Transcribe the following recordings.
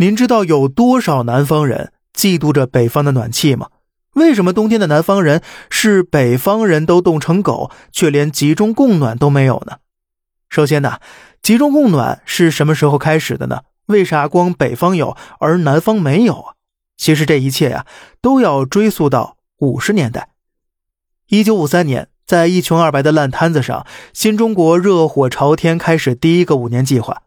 您知道有多少南方人嫉妒着北方的暖气吗？为什么冬天的南方人是北方人都冻成狗，却连集中供暖都没有呢？首先呢，集中供暖是什么时候开始的呢？为啥光北方有而南方没有啊？其实这一切呀，都要追溯到五十年代。一九五三年，在一穷二白的烂摊子上，新中国热火朝天，开始第一个五年计划。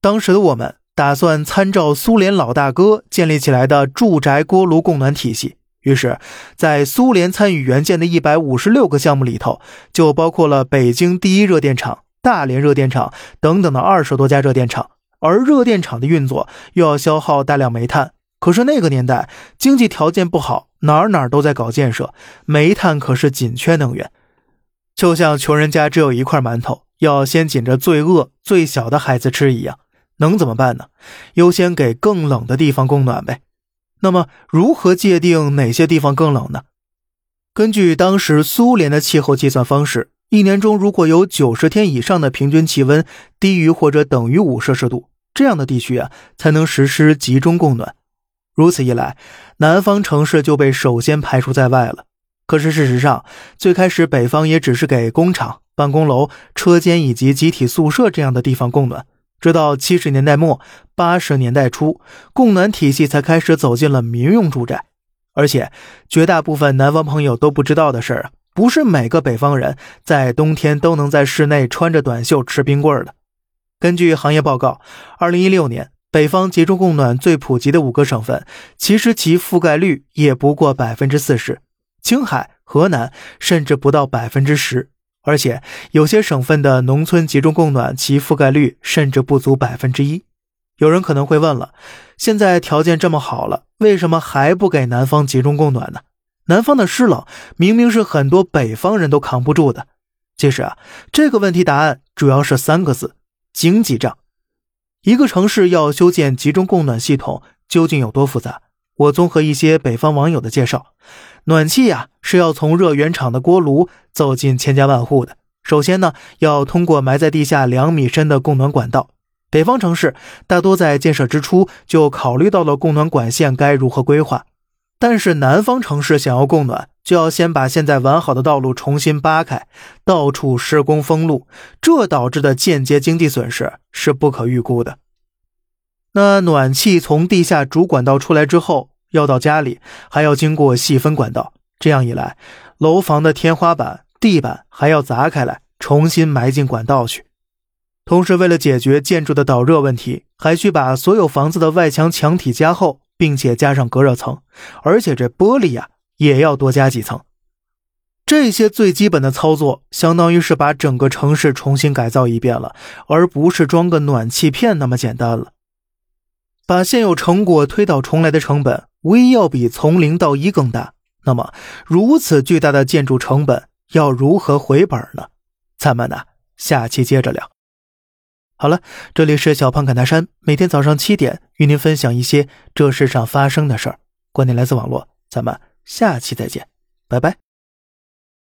当时的我们打算参照苏联老大哥建立起来的住宅锅炉供暖体系。于是，在苏联参与援建的一百五十六个项目里头，就包括了北京第一热电厂、大连热电厂等等的二十多家热电厂。而热电厂的运作又要消耗大量煤炭。可是那个年代经济条件不好，哪哪都在搞建设，煤炭可是紧缺能源。就像穷人家只有一块馒头，要先紧着最饿、最小的孩子吃一样，能怎么办呢？优先给更冷的地方供暖呗。那么，如何界定哪些地方更冷呢？根据当时苏联的气候计算方式，一年中如果有九十天以上的平均气温低于或者等于五摄氏度，这样的地区啊，才能实施集中供暖。如此一来，南方城市就被首先排除在外了。可是事实上，最开始北方也只是给工厂、办公楼、车间以及集体宿舍这样的地方供暖。直到七十年代末、八十年代初，供暖体系才开始走进了民用住宅。而且，绝大部分南方朋友都不知道的是啊，不是每个北方人在冬天都能在室内穿着短袖吃冰棍的。根据行业报告，二零一六年北方集中供暖最普及的五个省份，其实其覆盖率也不过百分之四十，青海、河南甚至不到百分之十。而且有些省份的农村集中供暖，其覆盖率甚至不足百分之一。有人可能会问了：现在条件这么好了，为什么还不给南方集中供暖呢？南方的湿冷明明是很多北方人都扛不住的。其实啊，这个问题答案主要是三个字：经济账。一个城市要修建集中供暖系统，究竟有多复杂？我综合一些北方网友的介绍，暖气呀是要从热源厂的锅炉走进千家万户的。首先呢，要通过埋在地下两米深的供暖管道。北方城市大多在建设之初就考虑到了供暖管线该如何规划，但是南方城市想要供暖，就要先把现在完好的道路重新扒开，到处施工封路，这导致的间接经济损失是不可预估的。那暖气从地下主管道出来之后，要到家里，还要经过细分管道。这样一来，楼房的天花板、地板还要砸开来，重新埋进管道去。同时，为了解决建筑的导热问题，还需把所有房子的外墙墙体加厚，并且加上隔热层，而且这玻璃呀也要多加几层。这些最基本的操作，相当于是把整个城市重新改造一遍了，而不是装个暖气片那么简单了。把现有成果推倒重来的成本，无疑要比从零到一更大。那么，如此巨大的建筑成本要如何回本呢？咱们呢，下期接着聊。好了，这里是小胖侃大山，每天早上七点与您分享一些这世上发生的事儿。观点来自网络，咱们下期再见，拜拜。